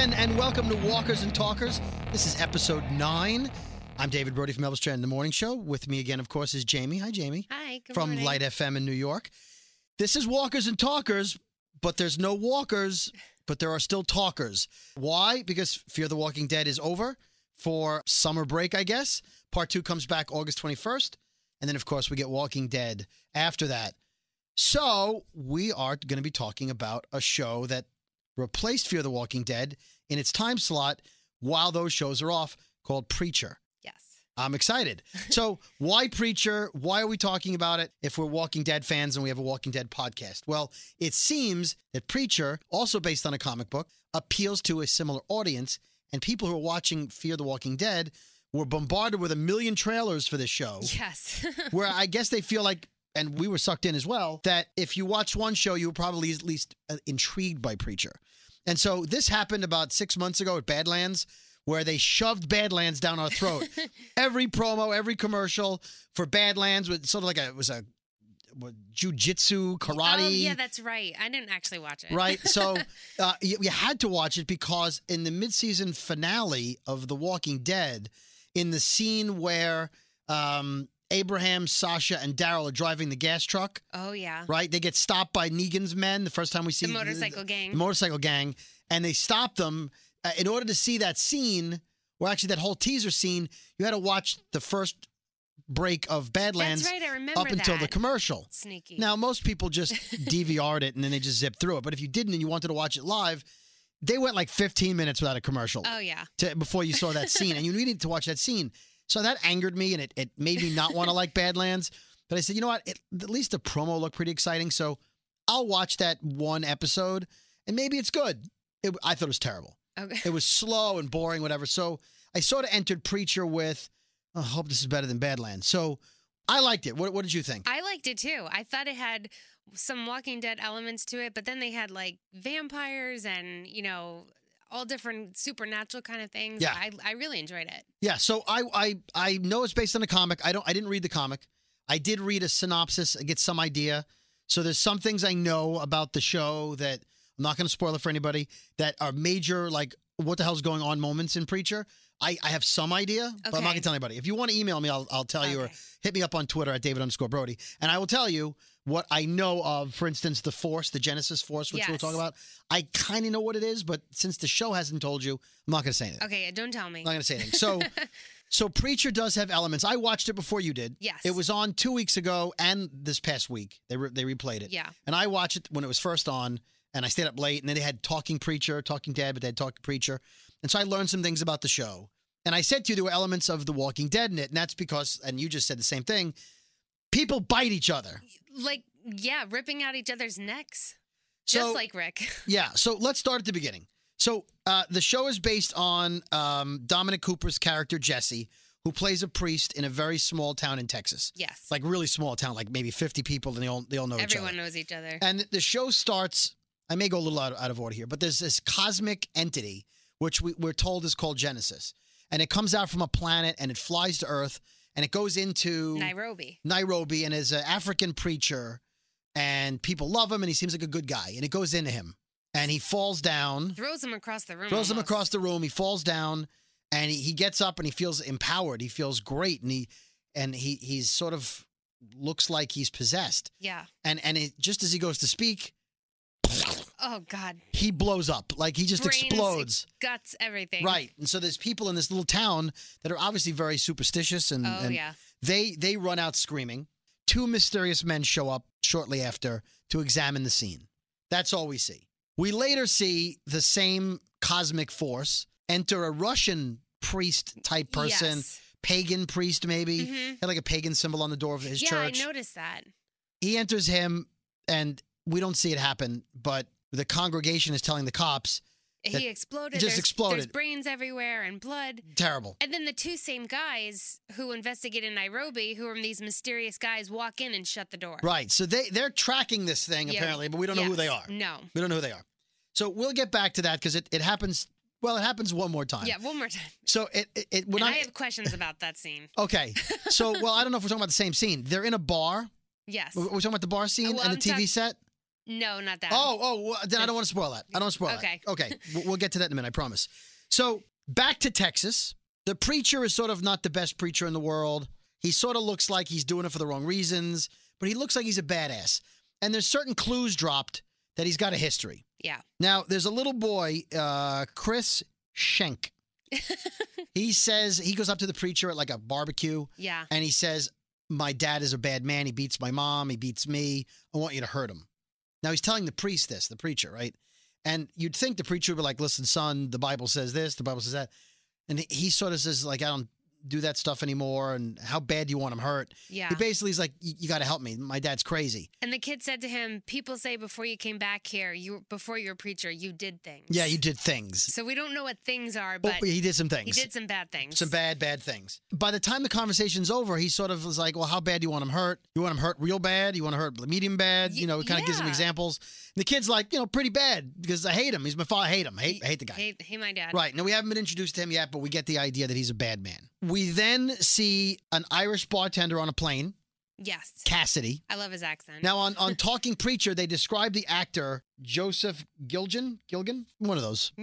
again, and welcome to Walkers and Talkers. This is episode nine. I'm David Brody from Elvis Duran and the Morning Show. With me again, of course, is Jamie. Hi, Jamie. Hi, from morning. Lite FM in New York. This is Walkers and Talkers, but there's no walkers, but there are still talkers. Why? Because Fear the Walking Dead is over for summer break, I guess. Part two comes back August 21st. And then, of course, we get Walking Dead after that. So we are going to be talking about a show that replaced Fear the Walking Dead in its time slot while those shows are off called Preacher. Yes. I'm excited. So, why Preacher? Why are we talking about it if we're Walking Dead fans and we have a Walking Dead podcast? Well, it seems that Preacher, also based on a comic book, appeals to a similar audience, and people who are watching Fear the Walking Dead were bombarded with a million trailers for this show, Yes. where I guess they feel like, and we were sucked in as well, that if you watch one show, you were probably at least uh, intrigued by Preacher. And so this happened about six months ago at Badlands, where they shoved Badlands down our throat. every promo, every commercial for Badlands was sort of like a it was a what, jujitsu, karate. Oh, yeah, that's right. I didn't actually watch it. Right. So uh, you, you had to watch it because in the midseason finale of The Walking Dead, in the scene where um, Abraham, Sasha, and Daryl are driving the gas truck, oh, yeah. right? They get stopped by Negan's men the first time we see The motorcycle gang. the motorcycle gang, and they stop them. Uh, in order to see that scene, or actually that whole teaser scene, you had to watch the first break of Badlands right. I remember up until the commercial. Sneaky. Now, most people just DVR'd it and then they just zip through it. But if you didn't and you wanted to watch it live, they went like 15 minutes without a commercial Oh, yeah. to, before you saw that scene, and you needed to watch that scene. So that angered me, and it, it made me not want to like Badlands. But I said, you know what? It, at least the promo looked pretty exciting, so I'll watch that one episode, and maybe it's good. It, I thought it was terrible. Okay. It was slow and boring, whatever. So I sort of entered Preacher with, "Oh, I hope this is better than Badlands. So I liked it. What, what did you think? I liked it too. I thought it had some Walking Dead elements to it, but then they had like vampires and, you know, all different supernatural kind of things. Yeah. I, I really enjoyed it. Yeah, so I I I know it's based on a comic. I don't I didn't read the comic. I did read a synopsis, I get some idea. So there's some things I know about the show that I'm not going to spoil it for anybody that are major like what the hell's going on moments in Preacher. I, I have some idea, but I'm not going to tell anybody. If you want to email me, I'll, I'll tell you, or hit me up on Twitter at David underscore Brody, and I will tell you what I know of. For instance, the Force, the Genesis Force, which we'll talk about. I kind of know what it is, but since the show hasn't told you, I'm not going to say anything. Okay, don't tell me. I'm not going to say anything. So, so Preacher does have elements. I watched it before you did. Yes. It was on two weeks ago and this past week. They re- they replayed it. Yeah. And I watched it when it was first on, and I stayed up late. And then they had Talking Preacher, Talking Dad, but they had Talking Preacher, and so I learned some things about the show. And I said to you there were elements of The Walking Dead in it, and that's because, and you just said the same thing. People bite each other. Like, yeah, ripping out each other's necks. So Just like Rick. Yeah. So let's start at the beginning. So uh, the show is based on um, Dominic Cooper's character Jesse, who plays a priest in a very small town in Texas, yes. like really small town, like maybe fifty people, and they all they all know each Everyone other. knows each other. And the show starts. I may go a little out, out of order here, but there's this cosmic entity which we, we're told is called Genesis, and it comes out from a planet and it flies to Earth and it goes into Nairobi. Nairobi and is an African preacher, and people love him, and he seems like a good guy, and it goes into him, and he falls down, Throws him across the room. throws him across the room, he falls down, and he, he gets up and he feels empowered, he feels great, and he and he he's sort of looks like he's possessed, Yeah. and and it, just as he goes to speak, Oh, God. he blows up, like he just Brains, explodes. Guts, everything. Right, and so there's people in this little town that are obviously very superstitious, and, Oh, and yeah. They they run out screaming. Two mysterious men show up shortly after to examine the scene. That's all we see. We later see the same cosmic force enter a Russian priest type person, Yes. pagan priest maybe, Mhm. had like a pagan symbol on the door of his Yeah, church. I noticed that. He enters him, and we don't see it happen, but the congregation is telling the cops, He exploded. just there's, exploded. There's brains everywhere and blood. terrible. And then the two same guys who investigate in Nairobi, who are these mysterious guys, walk in and shut the door. Right. So they they're tracking this thing Yeah. apparently, but we don't know who they are. No. We don't know who they are. So we'll get back to that because it, it happens. Well, it happens one more time. Yeah, one more time. So it it, it when I, I have questions about that scene. okay. So well, I don't know if we're talking about the same scene. They're in a bar. Yes. We're talking about the bar scene uh, Well, and the I'm TV talk- set. No, not that. Oh, oh, well, then I don't want to spoil that. I don't want to spoil Okay. that. Okay. We'll, we'll get to that in a minute, I promise. So back to Texas. The preacher is sort of not the best preacher in the world. He sort of looks like he's doing it for the wrong reasons, but he looks like he's a badass. And there's certain clues dropped that he's got a history. Yeah. Now, there's a little boy, uh, Chris Schenck. he says he goes up to the preacher at like a barbecue Yeah. and he says, My dad is a bad man. He beats my mom. He beats me. I want you to hurt him. Now he's telling the priest this, the preacher, right? And you'd think the preacher would be like, Listen, son, the Bible says this, the Bible says that. And he- sort of says, like, I don't do that stuff anymore. And how bad do you want him hurt? Yeah. He basically is like, You, got to help me. My dad's crazy. And the kid said to him, "People say before you came back here, you before you were a preacher, you did things." Yeah, you did things. So we don't know what things are, But but he did some things. he did some bad things. some bad, bad things. By the time the conversation's over, he sort of was like, "Well, how bad do you want him hurt? You want him hurt real bad? You want to hurt medium bad? You know, it kind of gives him examples." And the kid's like, "You know, pretty bad because I hate him. He's my father. I hate him. I hate, I hate the guy." Hey, hey, my dad. Right. Now, we haven't been introduced to him yet, but we get the idea that he's a bad man. We then see an Irish bartender on a plane, Yes. Cassidy. I love his accent. Now, on, on Talking Preacher, they describe the actor Joseph Gilgun. Gilgun? One of those.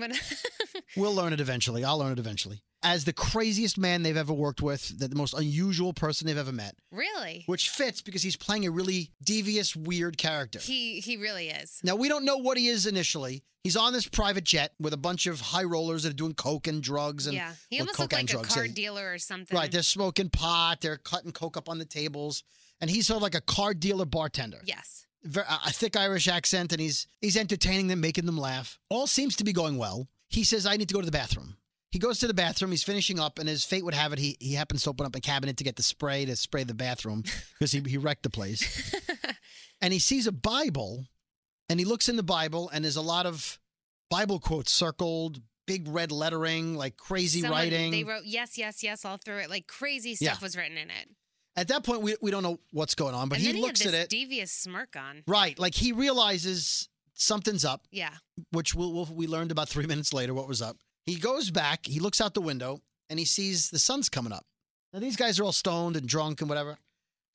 We'll learn it eventually. I'll learn it eventually. As the craziest man they've ever worked with, the most unusual person they've ever met, really, which fits because he's playing a really devious, weird character. he he really is. Now, we don't know what he is initially. He's on this private jet with a bunch of high rollers that are doing coke and drugs. And, yeah, he almost looks like a car yeah. dealer or something. Right, they're smoking pot, they're cutting coke up on the tables, and he's sort of like a car dealer bartender. Yes. Ver- a thick Irish accent, and he's he's entertaining them, making them laugh. All seems to be going well. He says, "I need to go to the bathroom." He goes to the bathroom. He's finishing up, and as fate would have it, he he happens to open up a cabinet to get the spray to spray the bathroom because he he wrecked the place. and he sees a Bible, and he looks in the Bible, and there's a lot of Bible quotes circled, big red lettering, like crazy Someone- writing. They wrote yes, yes, yes all through it. Like crazy stuff Yeah. was written in it. At that point, we we don't know what's going on, but and he looks at it. devious smirk on. Right, like he realizes something's up. Yeah. which we'll, we'll, we learned about three minutes later what was up. He goes back, he looks out the window, and he sees the sun's coming up. Now, these guys are all stoned and drunk and whatever.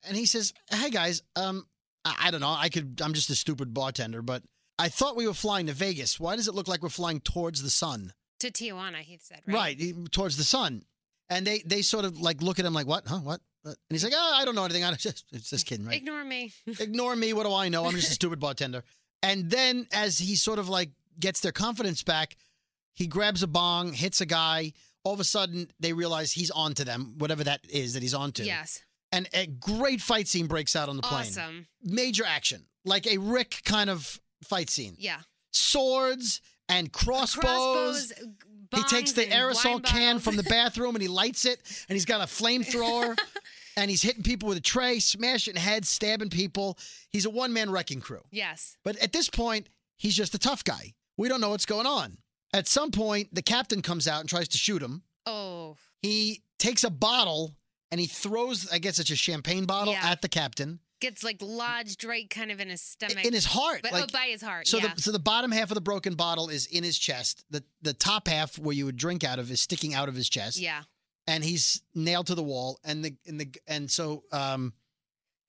And he says, Hey, guys, um, I, I don't know. I could, I'm just a stupid bartender, but I thought we were flying to Vegas. Why does it look like we're flying towards the sun? To Tijuana, he said. Right. Right, towards the sun. And they, they sort of like look at him like, What? Huh? What? And he's like, Oh, I don't know anything. I'm just, it's just kidding, right? Ignore me. ignore me. What do I know? I'm just a stupid bartender. And then as he sort of like gets their confidence back, he grabs a bong, hits a guy. All of a sudden, they realize he's onto them, whatever that is that he's onto. Yes. And a great fight scene breaks out on the plane. Awesome. Major action, like a Rick kind of fight scene. Yeah. Swords and crossbows. Crossbows. He takes the aerosol can bottles. from the bathroom and he lights it, and he's got a flamethrower, and he's hitting people with a tray, smashing heads, stabbing people. He's a one man wrecking crew. yes. But at this point, he's just a tough guy. We don't know what's going on. At some point, the captain comes out and tries to shoot him. Oh. He takes a bottle and he throws, I guess it's a champagne bottle, Yeah. at the captain Gets like lodged right kind of in his stomach. in his heart. but, like, oh, by his heart. so yeah. the so the bottom half of the broken bottle is in his chest. The the top half where you would drink out of is sticking out of his chest. yeah. And he's nailed to the wall. And the and the and so um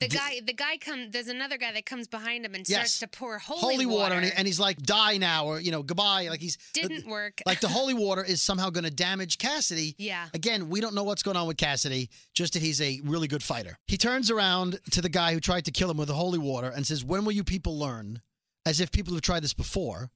The guy, the guy come. There's another guy that comes behind him and Yes. starts to pour holy, holy, water, water. and, he, and he's like, die now, or you know, goodbye. Like he's uh, Didn't work. like the holy water is somehow going to damage Cassidy. yeah. Again, we don't know what's going on with Cassidy, just that he's a really good fighter. He turns around to the guy who tried to kill him with the holy water and says, When will you people learn? As if people have tried this before.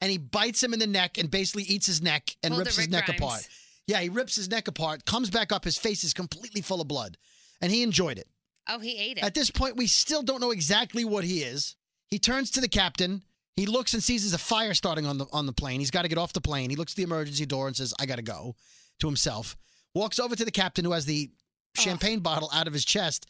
And he bites him in the neck and basically eats his neck and rips his neck Grimes. apart. Yeah, he rips his neck apart, comes back up, his face is completely full of blood. And he enjoyed it. Oh, he ate it. At this point, we still don't know exactly what he is. He turns to the captain. He looks and sees there's a fire starting on the on the plane. He's got to get off the plane. He looks at the emergency door and says, "I got to go." To himself, walks over to the captain who has the champagne bottle out of his chest,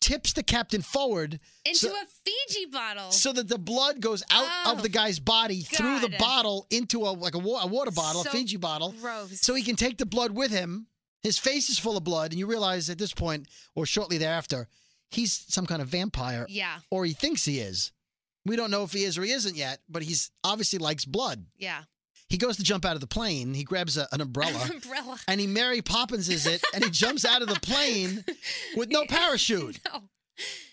tips the captain forward Into so- a Fiji bottle. so that the blood goes out Oh, of the guy's body through the bottle into a like a, wa- a water bottle, So a Fiji bottle, Gross. so he can take the blood with him. His face is full of blood, and you realize at this point, or shortly thereafter, he's some kind of vampire yeah. or he thinks he is. We don't know if he is or he isn't yet, but he's obviously likes blood. Yeah. He goes to jump out of the plane. He grabs a, an umbrella Umbrella. and he Mary Poppins is it, and he jumps out of the plane with no parachute. No.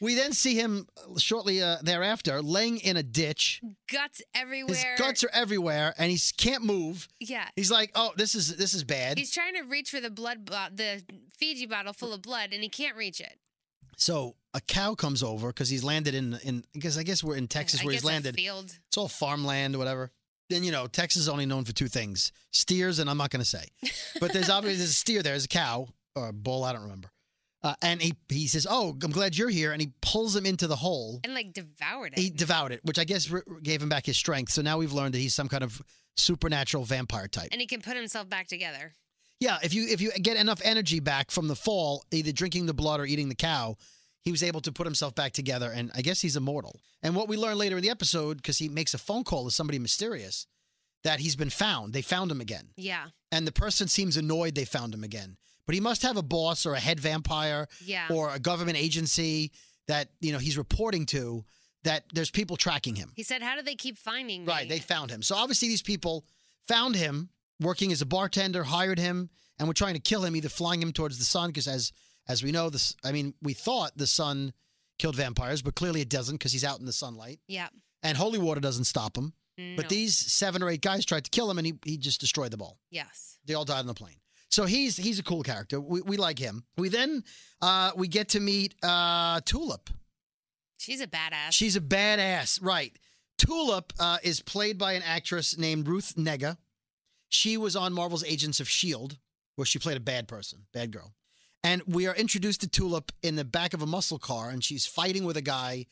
We then see him shortly uh, thereafter laying in a ditch. Guts everywhere. His guts are everywhere, and he can't move. Yeah. He's like, "Oh, this is this is bad." He's trying to reach for the blood, bo- the Fiji bottle full of blood, and he can't reach it. So a cow comes over because he's landed in in because I guess we're in Texas I where he's landed. field. It's all farmland or whatever. Then you know Texas is only known for two things: steers, and I'm not going to say. But there's obviously there's a steer there, there's a cow or a bull, I don't remember. Uh, and he he says, "Oh, I'm glad you're here," and he pulls him into the hole. And like devoured it. He devoured it, which I guess r- gave him back his strength. So now we've learned that he's some kind of supernatural vampire type. and he can put himself back together. Yeah, if you if you get enough energy back from the fall, either drinking the blood or eating the cow, he was able to put himself back together, and I guess he's immortal. And what we learn later in the episode, because he makes a phone call to somebody mysterious, that he's been found. They found him again, Yeah. and the person seems annoyed they found him again. But he must have a boss or a head vampire Yeah. or a government agency that you know he's reporting to. That there's people tracking him. he said, How do they keep finding me? Right, they found him. So obviously these people found him working as a bartender, hired him, and were trying to kill him, either flying him towards the sun, because as as we know, this I mean, we thought the sun killed vampires, but clearly it doesn't because he's out in the sunlight. Yeah. And holy water doesn't stop him. But these seven or eight guys tried to kill him and he he just destroyed them all. Yes. They all died on the plane. So he's he's a cool character. We, we like him. We then uh, we get to meet uh, Tulip. She's a badass. She's a badass, right? Tulip uh, is played by an actress named Ruth Negga. She was on Marvel's Agents of S.H.I.E.L.D., where she played a bad person, bad girl. And we are introduced to Tulip in the back of a muscle car, and she's fighting with a guy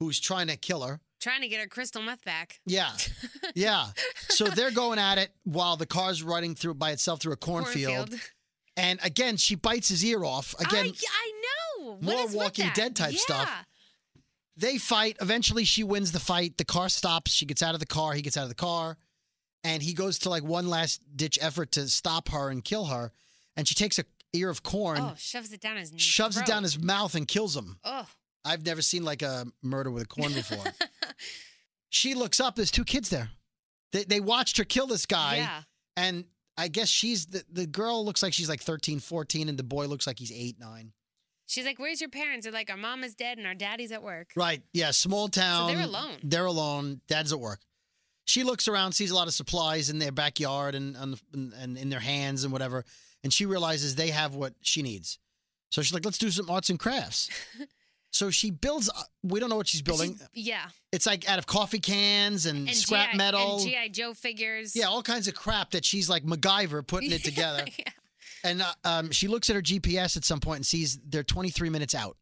who's trying to kill her. Trying to get her crystal meth back. Yeah, yeah. So they're going at it while the car's running through by itself through a cornfield. And again, she bites his ear off. Again, I, I know. What more is Walking? Dead type yeah. stuff. They fight. Eventually, she wins the fight. The car stops. She gets out of the car. He gets out of the car. And he goes to like one last ditch effort to stop her and kill her. And she takes a ear of corn, Oh, shoves it down his shoves it down his mouth, and kills him. Oh. I've never seen like a murder with a corn before. she looks up. There's two kids there. They, they watched her kill this guy. yeah. And I guess she's the, the girl looks like she's like 13, 14, and the boy looks like he's 8, 9. She's like, "Where's your parents?" They're like, "Our mom is dead and our daddy's at work." Right. Yeah. Small town. they're alone. They're alone. Dad's at work. She looks around, sees a lot of supplies in their backyard and and, and in their hands and whatever, and she realizes they have what she needs. So she's like, "Let's do some arts and crafts." so she builds. uh, We don't know what she's building. She's- yeah. it's like out of coffee cans and, And scrap metal. and GI Joe figures. yeah, all kinds of crap that she's like MacGyver putting it together. yeah. And uh, um, she looks at her GPS at some point and sees they're 23 minutes out.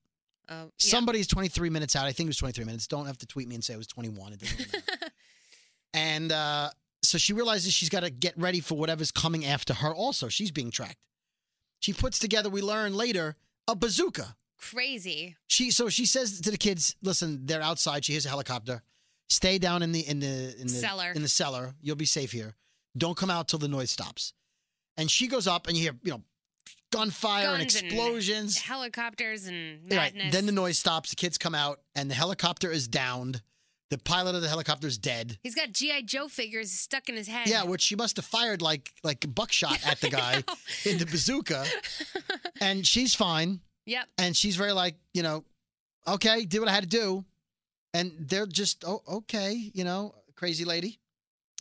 Oh, yeah. Somebody's 23 minutes out. I think it was 23 minutes. Don't have to tweet me and say it was 21. It doesn't really matter. and uh, so she realizes she's got to get ready for whatever's coming after her. Also, she's being tracked. She puts together. We learn later a bazooka. Crazy. She so she says to the kids, "Listen, they're outside. She hears a helicopter. Stay down in the in the in the Cellar. In the cellar. You'll be safe here. Don't come out till the noise stops." And she goes up, and you hear you know gunfire and Guns and explosions. Helicopters and Right. madness. Then the noise stops. The kids come out, and the helicopter is downed. The pilot of the helicopter is dead. He's got GI Joe figures stuck in his head. Yeah, which she must have fired like like buckshot at the guy in the bazooka, and she's fine. Yep. And she's very like, you know, okay, did what I had to do, and they're just, oh, okay, you know, crazy lady.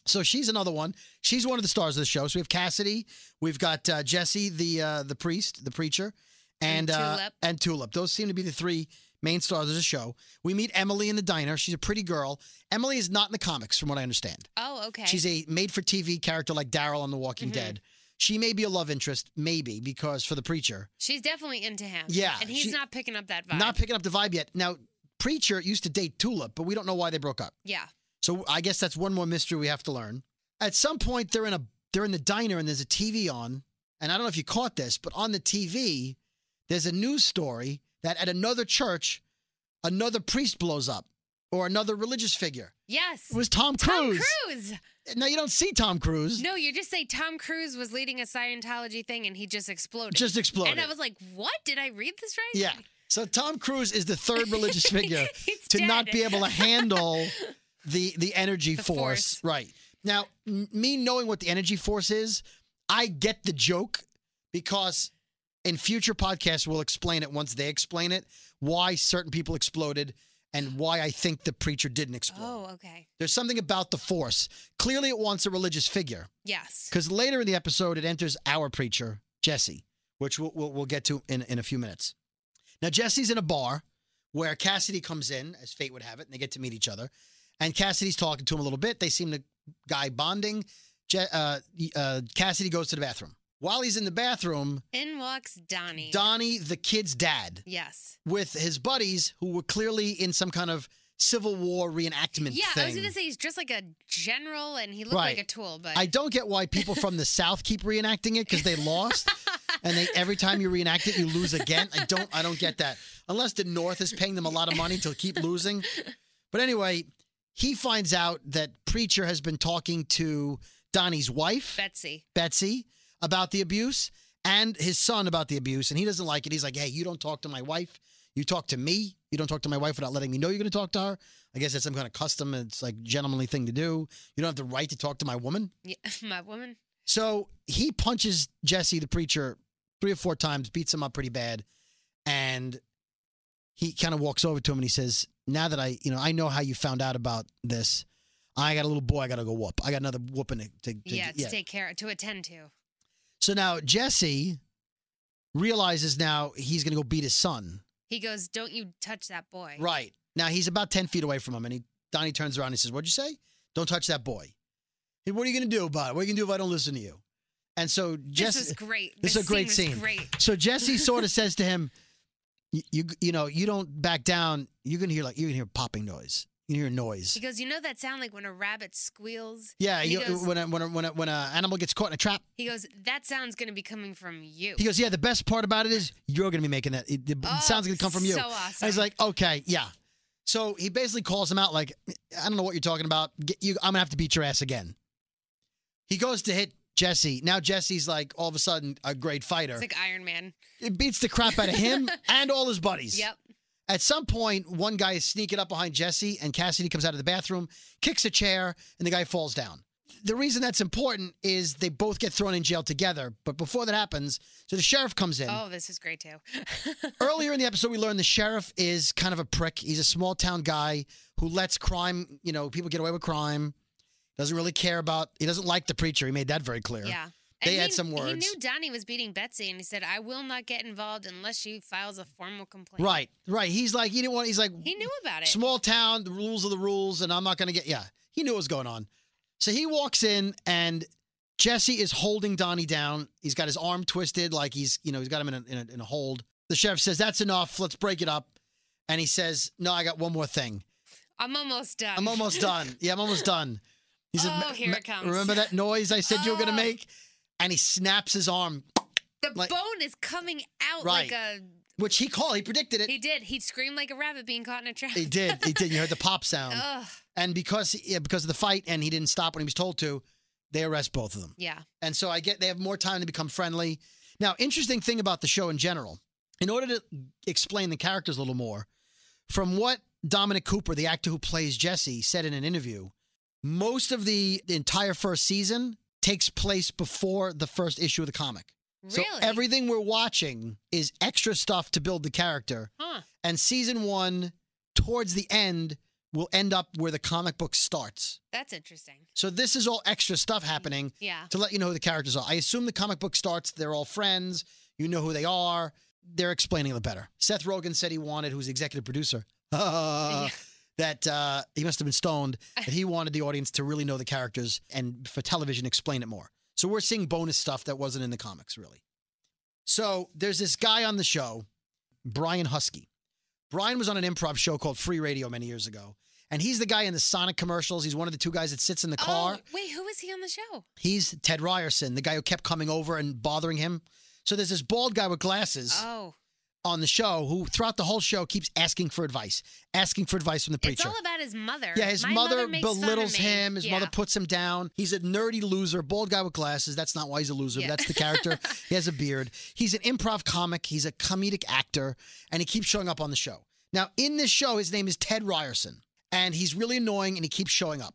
So she's another one. She's one of the stars of the show. So we have Cassidy, we've got uh, Jesse, the uh, the priest, the preacher, and And uh, Tulip. and Tulip. Those seem to be the three main stars of the show. We meet Emily in the diner. She's a pretty girl. Emily is not in the comics, from what I understand. Oh, okay. She's a made-for-TV character like Daryl on The Walking Mhm. Dead. She may be a love interest, maybe because for the preacher, She's definitely into him. Yeah, And he's she- not picking up that vibe. not picking up the vibe yet. Now, preacher used to date Tulip, but we don't know why they broke up. yeah. So I guess that's one more mystery we have to learn. At some point, they're in a they're in the diner and there's a TV on, and I don't know if you caught this, but on the TV, there's a news story that at another church, another priest blows up, or another religious figure. Yes. It was Tom Tom Cruise. Cruise. Now you don't see Tom Cruise. No, you just say Tom Cruise was leading a Scientology thing and he just exploded. Just exploded. And I was like, what? Did I read this right? yeah. So Tom Cruise is the third religious figure to not be able to handle the the energy The force. force. Right. Now, me knowing what the energy force is, I get the joke because In future podcasts, we'll explain it once they explain it, why certain people exploded and why I think the preacher didn't explode. Oh, okay. There's something about the force. Clearly, it wants a religious figure. Yes. Because later in the episode, it enters our preacher, Jesse, which we'll, we'll, we'll get to in, in a few minutes. Now, Jesse's in a bar where Cassidy comes in, as fate would have it, and they get to meet each other. And Cassidy's talking to him a little bit. They seem to guy bonding. Je- uh, uh, Cassidy goes to the bathroom. While he's in the bathroom, In walks Donnie. Donnie, the kid's dad, yes. with his buddies who were clearly in some kind of Civil War reenactment Yeah, thing. I was gonna say he's dressed like a general and he looked Right. like a tool, but I don't get why people from the South keep reenacting it because they lost, and they every time you reenact it, you lose again. I don't, I don't get that. Unless the North is paying them a lot of money to keep losing. But anyway, he finds out that preacher has been talking to Donnie's wife, Betsy. Betsy, about the abuse, and his son about the abuse, and he doesn't like it. He's like, "Hey, you don't talk to my wife. You talk to me. You don't talk to my wife without letting me know you're going to talk to her." I guess that's some kind of custom. It's like gentlemanly thing to do. You don't have the right to talk to my woman. Yeah, my woman. So he punches Jesse, the preacher, three or four times, beats him up pretty bad, and he kind of walks over to him and he says, "Now that I, you know, I know how you found out about this, I got a little boy. I got to go whoop. I got another whooping to, to, to yeah, to take care to attend to. So now Jesse realizes now he's going to go beat his son. He goes, "Don't you touch that boy." Right now he's about ten feet away from him, and he Donnie turns around and he says, "What'd you say? Don't touch that boy." Hey, what are you going to do about it? What are you going to do if I don't listen to you? And so Jesse, this was great. this is a great scene. Great. So Jesse sort of says to him, "You, you, you know, you don't back down. You're gonna hear like you're gonna hear popping noise. You hear noise. He goes, "You know that sound like when a rabbit squeals." Yeah, And he you, goes- when a, when a, when a, when a animal gets caught in a trap. He goes, "That sound's gonna be coming from you." He goes, yeah. The best part about it is you're gonna be making that. It, the Oh, sound's gonna come from you. So And awesome. he's like, okay, yeah. So he basically calls him out like, I don't know what you're talking about. Get you, I'm gonna have to beat your ass again. He goes to hit Jesse. Now Jesse's like all of a sudden a great fighter. "It's like Iron Man." it beats the crap out of him and all his buddies. Yep. At some point, one guy is sneaking up behind Jesse, and Cassidy comes out of the bathroom, kicks a chair, and the guy falls down. The reason that's important is they both get thrown in jail together. But before that happens, so the sheriff comes in. Oh, this is great too. Earlier in the episode, we learned the sheriff is kind of a prick. He's a small town guy who lets crime, you know, people get away with crime. Doesn't really care about, he doesn't like the preacher. He made that very clear. yeah. They And had he, some He knew Donnie was beating Betsy, and he said, "I will not get involved unless she files a formal complaint." Right, right. He's like, he didn't want, he's like, He knew about it. small town, the rules are the rules, and I'm not going to get, yeah. He knew what was going on. So he walks in, and Jesse is holding Donnie down. He's got his arm twisted, like he's, you know, he's got him in a, in a, in a hold. The sheriff says, that's enough. Let's break it up. And he says, no, I got one more thing. I'm almost done. I'm almost done. Yeah, I'm almost done. He said, Oh, here it comes." Remember that noise I said you were going to Oh. make? And he snaps his arm, the like- bone is coming out Right. like a. which he called. He predicted it. He did. He screamed like a rabbit being caught in a trap. He did. He did. You heard the pop sound. Ugh. And because yeah, because of the fight, and he didn't stop when he was told to, they arrest both of them. Yeah. And so I get they have more time to become friendly. Now, interesting thing about the show in general, in order to explain the characters a little more, from what Dominic Cooper, the actor who plays Jesse, said in an interview, most of the, the entire first season takes place before the first issue of the comic. So everything we're watching is extra stuff to build the character. Huh. And season one, towards the end, will end up where the comic book starts. That's interesting. So this is all extra stuff happening Yeah. to let you know who the characters are. I assume the comic book starts, they're all friends, you know who they are. They're explaining it better. Seth Rogen said he wanted, who's executive producer, that uh, he must have been stoned, that he wanted the audience to really know the characters and for television explain it more. So we're seeing bonus stuff that wasn't in the comics, really. So there's this guy on the show, Brian Huskey. Brian was on an improv show called Free Radio many years ago. And he's the guy in the Sonic commercials. He's one of the two guys that sits in the car. Oh, wait, who is he on the show? He's Ted Ryerson, the guy who kept coming over and bothering him. So there's this bald guy with glasses Oh, on the show who, throughout the whole show, keeps asking for advice, asking for advice from the preacher. it's all about his mother. yeah, his mother, makes belittles him. His Yeah. mother puts him down. He's a nerdy loser, bald guy with glasses. That's not why he's a loser. Yeah. That's the character. he has a beard. He's an improv comic. He's a comedic actor, and he keeps showing up on the show. Now, in this show, his name is Ted Ryerson, and he's really annoying, and he keeps showing up.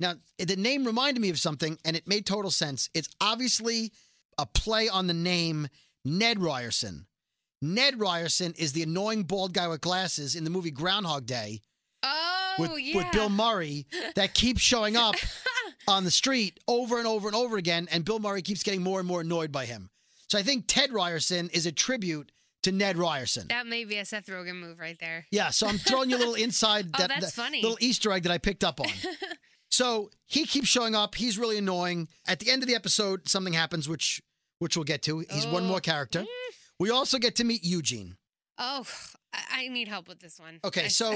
Now, the name reminded me of something, and it made total sense. It's obviously a play on the name Ned Ryerson. Ned Ryerson is the annoying bald guy with glasses in the movie Groundhog Day Oh, with, yeah. with Bill Murray that keeps showing up on the street over and over and over again, and Bill Murray keeps getting more and more annoyed by him. So I think Ted Ryerson is a tribute to Ned Ryerson. That may be a Seth Rogen move right there. Yeah, so I'm throwing you a little inside Oh, that, that's that funny. little Easter egg that I picked up on. so he keeps showing up. He's really annoying. At the end of the episode, something happens, which which we'll get to. He's one Oh. more character. Mm. We also get to meet Eugene. Oh, I, need help with this one. Okay, so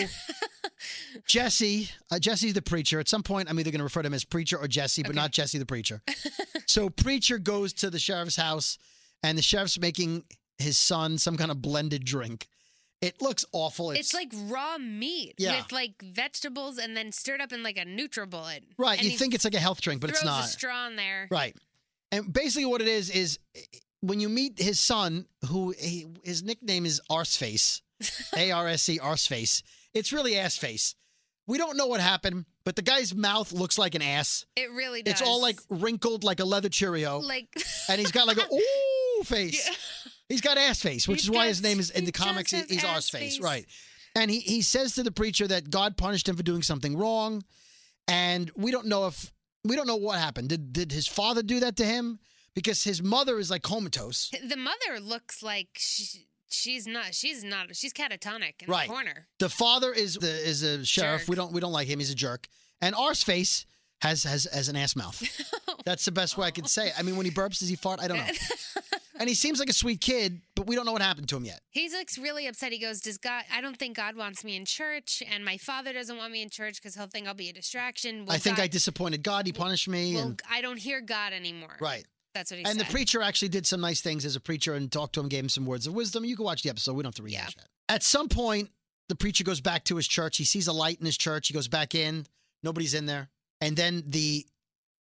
Jesse, uh, Jesse's the preacher. At some point, I'm either going to refer to him as preacher or Jesse, but Okay. not Jesse the preacher. so preacher goes to the sheriff's house, and the sheriff's making his son some kind of blended drink. It looks awful. it's, like raw meat Yeah. with like vegetables and then stirred up in like a NutriBullet. right. And You think it's like a health drink, but it's not. a straw in there. Right. And basically, what it is is when you meet his son, who he, his nickname is Arseface, A R S E Arseface. It's really Assface. We don't know what happened, but the guy's mouth looks like an ass. It really does. It's all like wrinkled like a leather Cheerio, like and he's got like a ooh face. Yeah. He's got ass face, which He is why his name is in the comics. He's ass face, face. right? And he he says to the preacher that God punished him for doing something wrong, and we don't know if we don't know what happened. Did did his father do that to him? Because his mother is like comatose. the mother looks like she, she's not. She's not. She's catatonic in Right. the corner. The father is the, is a sheriff. Jerk. We don't we don't like him. He's a jerk. And arse face has has has an ass mouth. Oh. That's the best way I can say. it. I mean, when he burps, does he fart? I don't know. And he seems like a sweet kid, but we don't know what happened to him yet. He looks really upset. He goes, "Does God? I don't think God wants me in church, and my father doesn't want me in church because he'll think I'll be a distraction. Will I think God, I disappointed God. He punished me. Well, and I don't hear God anymore. right. That's what he And said. the preacher actually did some nice things as a preacher and talked to him, gave him some words of wisdom. You can watch the episode. We don't have to rehash that. At some point, the preacher goes back to his church. He sees a light in his church. He goes back in. Nobody's in there. And then the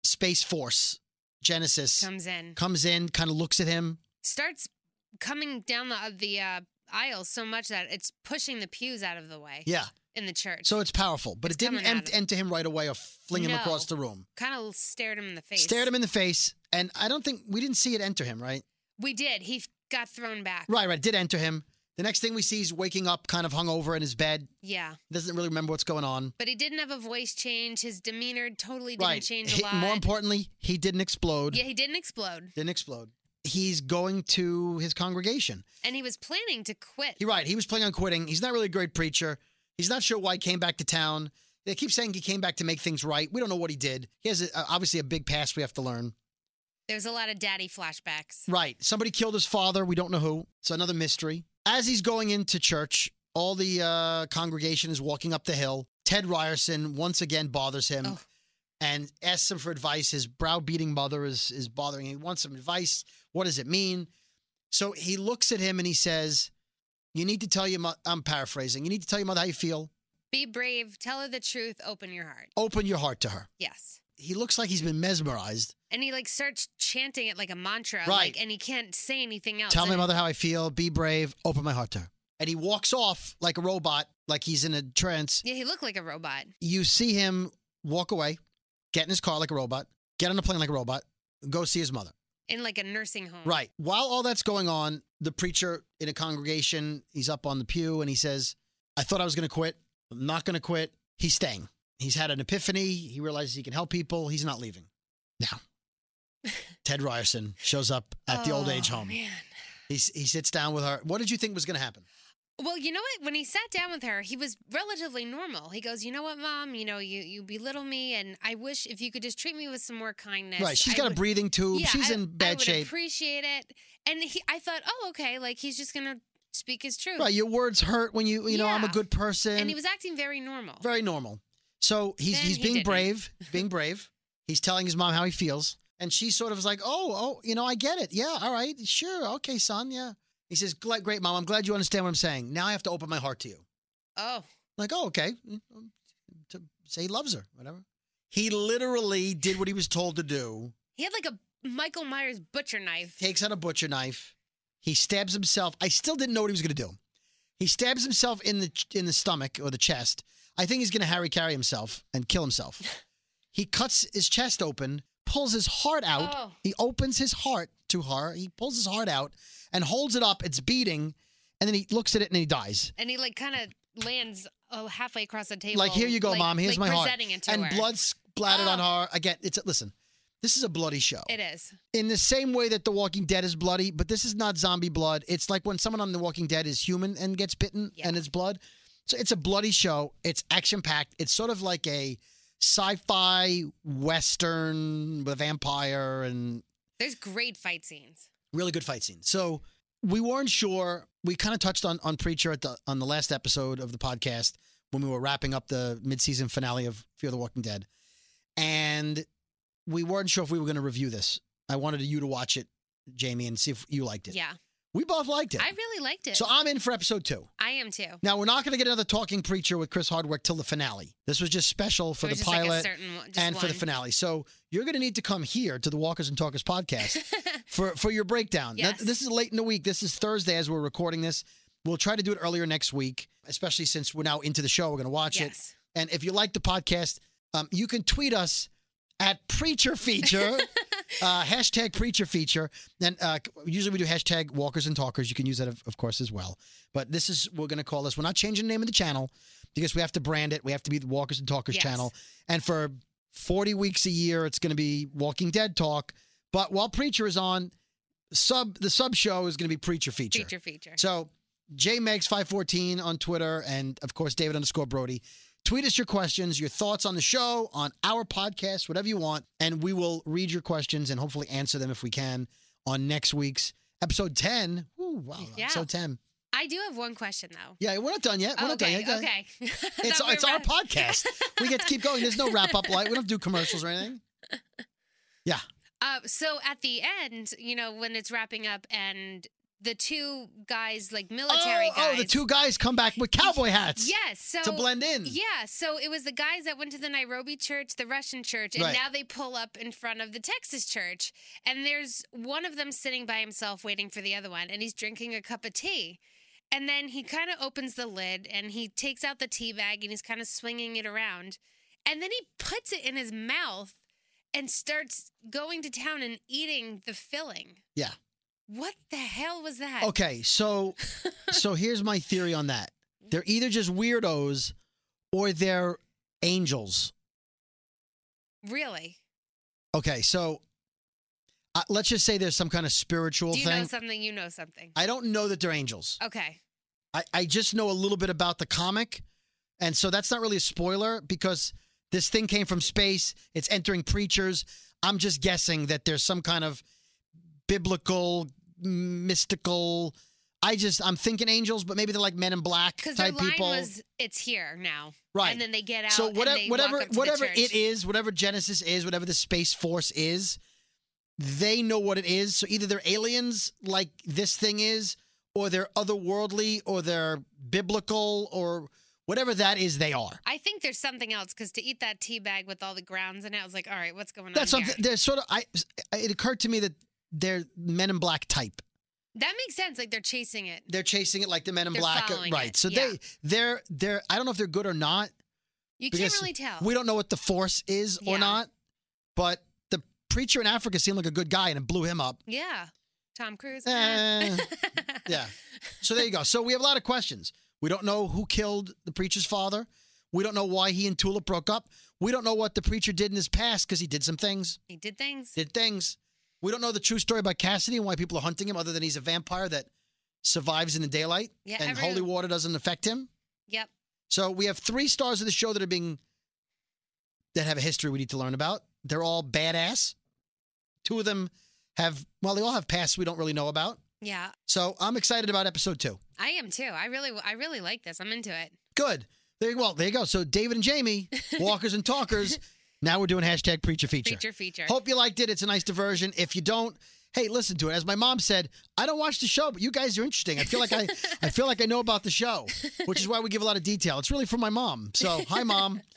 Space Force, Genesis, comes in, comes in, kind of looks at him. starts coming down the the uh, aisle so much that it's pushing the pews out of the way Yeah. In the church. So it's powerful. But It's it didn't em- enter him right away or fling him across the room. kind of stared him in the face. Stared him in the face. And I don't think we didn't see it enter him, right? We did. He got thrown back. Right, right. Did enter him. The next thing we see is waking up, kind of hungover in his bed. Yeah, Doesn't really remember what's going on. but he didn't have a voice change. His demeanor totally didn't right. change He- a lot. more importantly, he didn't explode. yeah, he didn't explode, Didn't explode. He's going to his congregation. and he was planning to quit. You're right. He was planning on quitting. He's not really a great preacher. He's not sure why he came back to town. They keep saying he came back to make things right. We don't know what he did. He has a, obviously a big past we have to learn. There's a lot of daddy flashbacks. Right. Somebody killed his father. We don't know who. It's another mystery. As he's going into church, all the uh, congregation is walking up the hill. Ted Ryerson once again bothers him Oh. and asks him for advice. His browbeating mother is is bothering him. He wants some advice. What does it mean? So he looks at him and he says, "You need to tell your mother." I'm paraphrasing. You need to tell your mother how you feel. Be brave. Tell her the truth. Open your heart. Open your heart to her. Yes. He looks like he's been mesmerized. And he like starts chanting it like a mantra. Right. Like, and he can't say anything else. Tell my mother how I feel. Be brave. Open my heart to her. And he walks off like a robot, like he's in a trance. Yeah, he looked like a robot. You see him walk away, get in his car like a robot, get on a plane like a robot, go see his mother. In like a nursing home. Right. While all that's going on, the preacher in a congregation, he's up on the pew and he says, I thought I was going to quit. I'm not going to quit. He's staying. He's had an epiphany. He realizes he can help people. He's not leaving. Now, Ted Ryerson shows up at the old age Oh, home. Man. He's, he sits down with her. What did you think was going to happen? Well, you know what? When he sat down with her, he was relatively normal. He goes, "You know what, mom? You know, you you belittle me, and I wish if you could just treat me with some more kindness." Right. She's I got a breathing tube. Yeah, She's I- in I bad would shape. Appreciate it. And he, I thought, oh, okay, like he's just gonna speak his truth. Right. Your words hurt when you, you know, I'm a good person. And he was acting very normal. very normal. So he's Then he's he being didn't. brave, being brave. He's telling his mom how he feels, and she sort of is like, "Oh, oh, you know, I get it. Yeah, all right, sure, okay, son, yeah." He says, "Gl- "Great, mom. I'm glad you understand what I'm saying. Now I have to open my heart to you." Oh, Like, "Oh, okay." To say he loves her, whatever. He literally did what he was told to do. he had like a Michael Myers butcher knife. Takes out a butcher knife. He stabs himself. I still didn't know what he was going to do. He stabs himself in the in the stomach or the chest. I think he's going to hari-kari himself and kill himself. He cuts his chest open, pulls his heart out. Oh. He opens his heart to her. He pulls his heart out and holds it up. It's beating, and then he looks at it and he dies. And he like kind of lands oh, halfway across the table. Like, here you go, like- mom. Here's like my heart. And her. blood splattered on Oh. her. Again, it's listen. This is a bloody show. It is. in the same way that The Walking Dead is bloody, but this is not zombie blood. It's like when someone on The Walking Dead is human and gets bitten Yeah. and it's blood. So it's a bloody show. It's action packed. It's sort of like a sci-fi western with a vampire and There's great fight scenes. Really good fight scene. So we weren't sure. We kind of touched on on Preacher at the on the last episode of the podcast when we were wrapping up the mid-season finale of Fear the Walking Dead, and we weren't sure if we were going to review this. I wanted you to watch it, Jamie, and see if you liked it. Yeah. We both liked it. I really liked it. so I'm in for episode two. I am too. Now we're not going to get another talking preacher with Chris Hardwick till the finale. This was just special for the just like pilot certain one- and for the finale. So you're going to need to come here to the Walkers and Talkers podcast for for your breakdown. Now, this is late in the week. This is Thursday as we're recording this. We'll try to do it earlier next week, especially since we're now into the show. We're going to watch it. And if you like the podcast, um, you can tweet us at Preacher Feature, uh, hashtag Preacher Feature. And uh, usually we do hashtag Walkers and Talkers. You can use that, of, of course, as well. But this is we're going to call this. We're not changing the name of the channel because we have to brand it. We have to be the Walkers and Talkers Yes. channel. And for 40 weeks a year, it's going to be Walking Dead talk. But while Preacher is on, sub the sub show is going to be Preacher Feature. Feature feature. So JMegs514 on Twitter and of course David underscore Brody. Tweet us your questions, your thoughts on the show, on our podcast, whatever you want, and we will read your questions and hopefully answer them if we can on next week's episode 10. Ooh, wow, Yeah. episode 10. I do have one question though. Yeah, we're not done yet. We're not done okay. yet. Okay. It's, it's our podcast. We get to keep going. There's no wrap up light. We don't do commercials or anything. Yeah. Uh, so at the end, you know, when it's wrapping up and the two guys, like military oh, guys. oh, the two guys come back with cowboy hats Yes. So to blend in. Yeah, so it was the guys that went to the Nairobi church, the Russian church, and Right. now they pull up in front of the Texas church. And there's one of them sitting by himself waiting for the other one, and he's drinking a cup of tea. And then he kind of opens the lid and he takes out the tea bag and he's kind of swinging it around. And then he puts it in his mouth and starts going to town and eating the filling. Yeah. What the hell was that? Okay, so so here's my theory on that. They're either just weirdos or they're angels. Really? Okay, so uh, let's just say there's some kind of spiritual Do you thing. know something? You know something. I don't know that they're angels. Okay. I, I just know a little bit about the comic. And so that's not really a spoiler because this thing came from space. It's entering preachers. I'm just guessing that there's some kind of biblical, mystical. I just, I'm thinking angels, but maybe they're like men in black Because their type line people. was, "It's here now," right. and then they get out. so and whatever, whatever, walk up to whatever it is, whatever Genesis is, whatever the space force is, they know what it is. So either they're aliens, like this thing is, or they're otherworldly, or they're biblical, or whatever that is. They are. I think there's something else because to eat that tea bag with all the grounds in it, I was like, "All right, what's going That's on That's something. They're sort of. I. It occurred to me that they're Men in Black type. That makes sense. Like they're chasing it. They're chasing it like the Men in They're Black, uh, right? it, So yeah. they, they're, they're. I don't know if they're good or not. You can't really tell. We don't know what the Force is or not. But the preacher in Africa seemed like a good guy, and it blew him up. yeah, Tom Cruise. Eh, yeah. So there you go. So we have a lot of questions. We don't know who killed the preacher's father. We don't know why he and Tulip broke up. We don't know what the preacher did in his past because he did some things. he did things. Did things. We don't know the true story about Cassidy and why people are hunting him, other than he's a vampire that survives in the daylight Yeah, and every- holy water doesn't affect him. Yep. So we have three stars of the show that are being that have a history we need to learn about. They're all badass. Two of them have well, they all have pasts we don't really know about. Yeah, So I'm excited about episode two. I am too. I really, I really like this. I'm into it. Good. There you well, there you go. So David and Jamie, walkers and talkers. Now we're doing hashtag preacher feature. Feature, feature. Hope you liked it. It's a nice diversion. If you don't, hey, listen to it. As my mom said, I don't watch the show, but you guys are interesting. I feel like I, I feel like I know about the show, which is why we give a lot of detail. It's really from my mom. So hi, mom.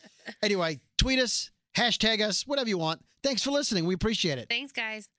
Anyway, tweet us, hashtag us, whatever you want. Thanks for listening. We appreciate it. Thanks, guys.